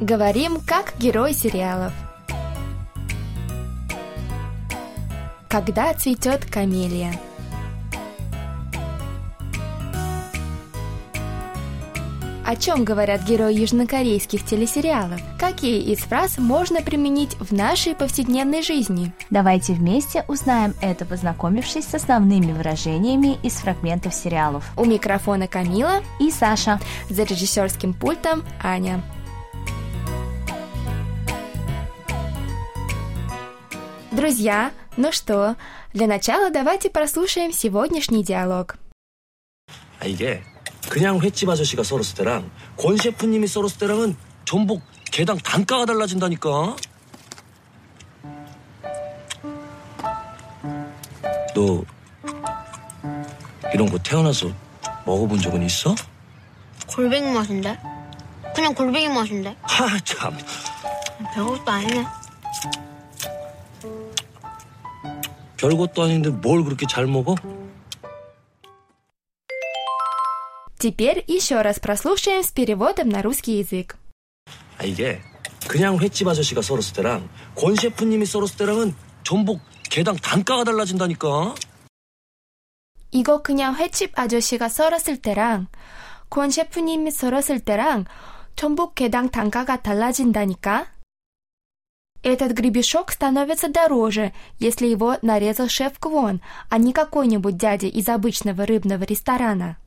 Говорим, как герой сериалов. Когда цветет камелия. О чем говорят герои южнокорейских телесериалов? Какие из фраз можно применить в нашей повседневной жизни? Давайте вместе узнаем это, познакомившись с основными выражениями из фрагментов сериалов. У микрофона Камила и Саша. За режиссерским пультом Аня. Друзья, ну что, для начала давайте прослушаем сегодняшний диалог. 아, 이게 그냥 횟집 아저씨가 썰었을 때랑 권 셰프님이 썰었을 때랑은 전복 개당 단가가 달라진다니까. 너 이런 거 태어나서 먹어본 적은 있어? 골뱅이 맛인데? 그냥 골뱅이 맛인데? 하 참. 별것도 아니네. 별것도 아닌데 뭘 그렇게 잘 먹어? Теперь еще раз прослушаем с переводом на русский язык. 아, 이게 그냥 횟집 아저씨가 썰었을 때랑 권 셰프님이 썰었을 때랑은 전복 개당 단가가 달라진다니까. 이거 그냥 횟집 아저씨가 썰었을 때랑 권 셰프님이 썰었을 때랑 전복 개당 단가가 달라진다니까. Этот гребешок становится дороже, если его нарезал шеф Квон, а не какой-нибудь дядя из обычного рыбного ресторана.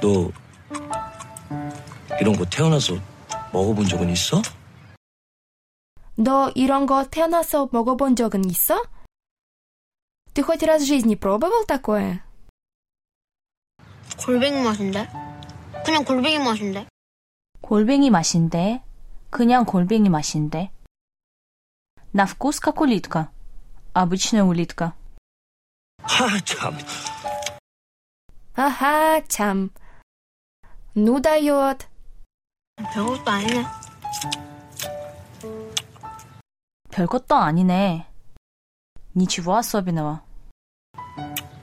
너 이런 거 태어나서 먹어본 적은 있어? 너 이런 거 태어나서 먹어본 적은 있어? Ты хоть раз в жизни пробовал такое? 골뱅이 맛인데? 그냥 골뱅이 맛인데? 골뱅이 맛인데. 그냥 골뱅이 맛인데. На вкус как улитка. Обычная улитка. 하 참. Ага, 참. Ну дает. 별것도 아니네. 별것도 아니네. Ничего особенного.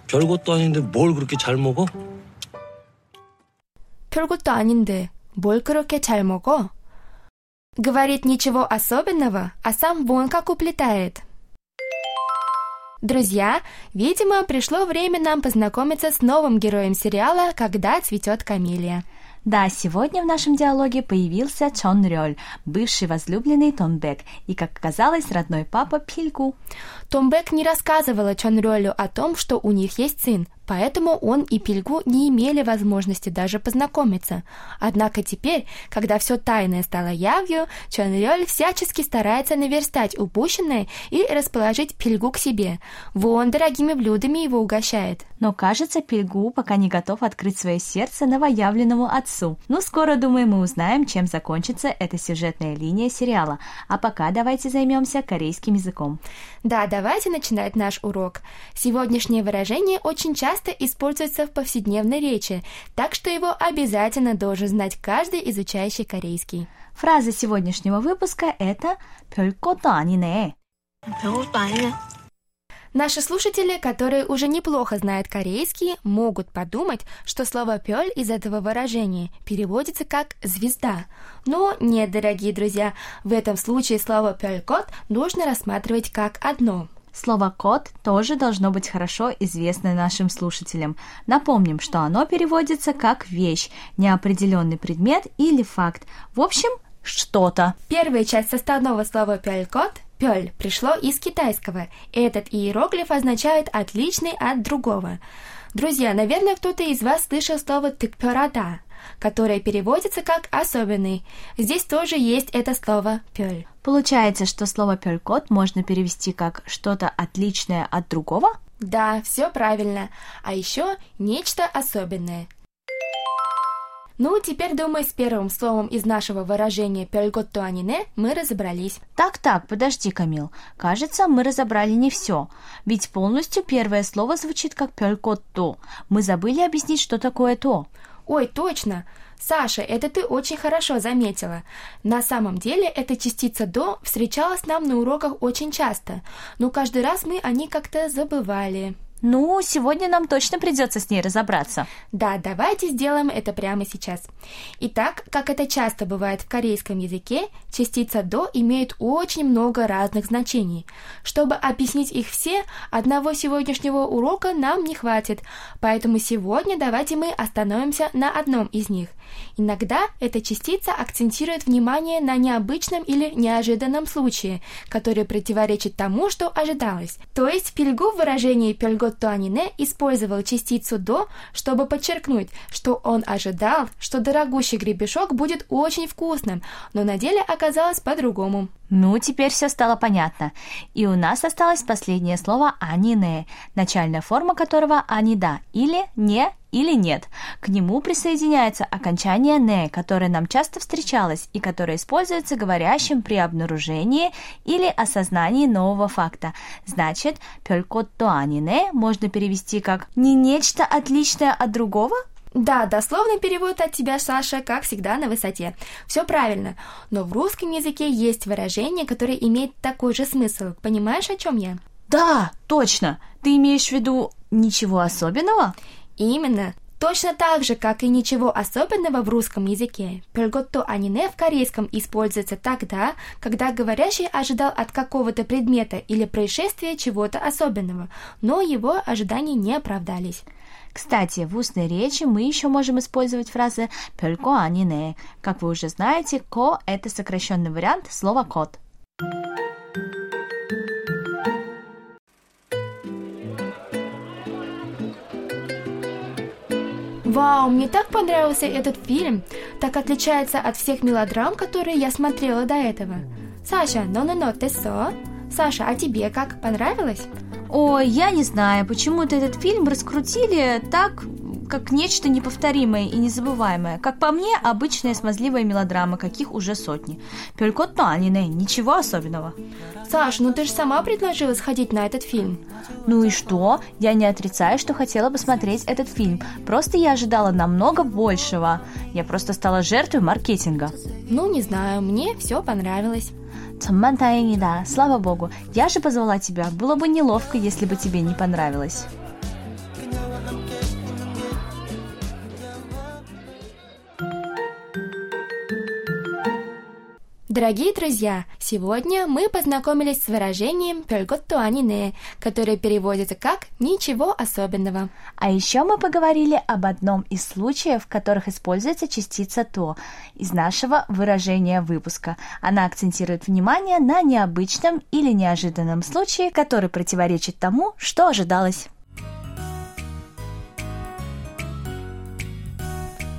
별것도 아닌데 뭘 그렇게 잘 먹어? 별것도 아닌데 뭘 그렇게 잘 먹어? Говорит ничего особенного, а сам вон как уплетает. Друзья, видимо, пришло время нам познакомиться с новым героем сериала «Когда цветет камелия». Да, сегодня в нашем диалоге появился Чон Рёль, бывший возлюбленный Том Бек, и, как оказалось, родной папа Пильгу. Том Бек не рассказывала Чон Рёлю о том, что у них есть сын, поэтому он и Пильгу не имели возможности даже познакомиться. Однако теперь, когда все тайное стало явью, Чон Рёль всячески старается наверстать упущенное и расположить Пильгу к себе. Вон дорогими блюдами его угощает. Но, кажется, Пильгу пока не готов открыть свое сердце новоявленному отцу Ну, скоро, думаю, мы узнаем, чем закончится эта сюжетная линия сериала. А пока давайте займемся корейским языком. Да, давайте начинать наш урок. Сегодняшнее выражение очень часто используется в повседневной речи, так что его обязательно должен знать каждый изучающий корейский. Фраза сегодняшнего выпуска это «별것도 아니네». 별것도 아니네. Наши слушатели, которые уже неплохо знают корейский, могут подумать, что слово «пёль» из этого выражения переводится как «звезда». Но нет, дорогие друзья, в этом случае слово «пёлькот» нужно рассматривать как одно. Слово «кот» тоже должно быть хорошо известно нашим слушателям. Напомним, что оно переводится как «вещь», неопределенный предмет или факт. В общем, что-то. Первая часть составного слова «пёлькот» Пёль пришло из китайского. Этот иероглиф означает «отличный от другого». Друзья, наверное, кто-то из вас слышал слово «тыкпёрада», которое переводится как «особенный». Здесь тоже есть это слово «пёль». Получается, что слово «пёлькот» можно перевести как «что-то отличное от другого»? Да, все правильно. А еще нечто особенное. Ну, теперь, думаю, с первым словом из нашего выражения «пёльготто анине» мы разобрались. Так-так, подожди, Камил. Кажется, мы разобрали не все. Ведь полностью первое слово звучит как «пёльготто». Мы забыли объяснить, что такое «то». Ой, точно! Саша, это ты очень хорошо заметила. На самом деле эта частица «до» встречалась нам на уроках очень часто, но каждый раз мы о ней как-то забывали. Ну, сегодня нам точно придется с ней разобраться. Да, давайте сделаем это прямо сейчас. Итак, как это часто бывает в корейском языке, частица «до» имеет очень много разных значений. Чтобы объяснить их все, одного сегодняшнего урока нам не хватит, поэтому сегодня давайте мы остановимся на одном из них. Иногда эта частица акцентирует внимание на необычном или неожиданном случае, который противоречит тому, что ожидалось. То есть Пельгу в выражении Пельготто Анине использовал частицу «до», чтобы подчеркнуть, что он ожидал, что дорогущий гребешок будет очень вкусным, но на деле оказалось по-другому. Ну, теперь все стало понятно. И у нас осталось последнее слово «анине», начальная форма которого «анида» или «не» или «нет». К нему присоединяется окончание «не», которое нам часто встречалось и которое используется говорящим при обнаружении или осознании нового факта. Значит, «пелькотто анине» можно перевести как «не нечто отличное от другого», да, дословный перевод от тебя, Саша, как всегда, на высоте. Все правильно. Но в русском языке есть выражение, которое имеет такой же смысл. Понимаешь, о чем я? Да, точно. Ты имеешь в виду ничего особенного? Именно. Точно так же, как и ничего особенного в русском языке, перготто анине в корейском используется тогда, когда говорящий ожидал от какого-то предмета или происшествия чего-то особенного, но его ожидания не оправдались. Кстати, в устной речи мы еще можем использовать фразы «пелько анине». Как вы уже знаете, «ко» — это сокращенный вариант слова «кот». Вау, мне так понравился этот фильм. Так отличается от всех мелодрам, которые я смотрела до этого. Саша, но-но-но, ты со? Саша, а тебе как? Понравилось? Ой, я не знаю, почему-то этот фильм раскрутили так, как нечто неповторимое и незабываемое. Как по мне, обычная смазливая мелодрама, каких уже сотни. Пелькот Анине, ничего особенного. Саш, ну ты же сама предложила сходить на этот фильм. Ну и что? Я не отрицаю, что хотела бы смотреть этот фильм. Просто я ожидала намного большего. Я просто стала жертвой маркетинга. Ну, не знаю, мне все понравилось. Цамман таинида, слава богу, я же позвала тебя, было бы неловко, если бы тебе не понравилось. Дорогие друзья, Сегодня мы познакомились с выражением «перготту анине», которое переводится как «ничего особенного». А еще мы поговорили об одном из случаев, в которых используется частица «то» из нашего выражения выпуска. Она акцентирует внимание на необычном или неожиданном случае, который противоречит тому, что ожидалось.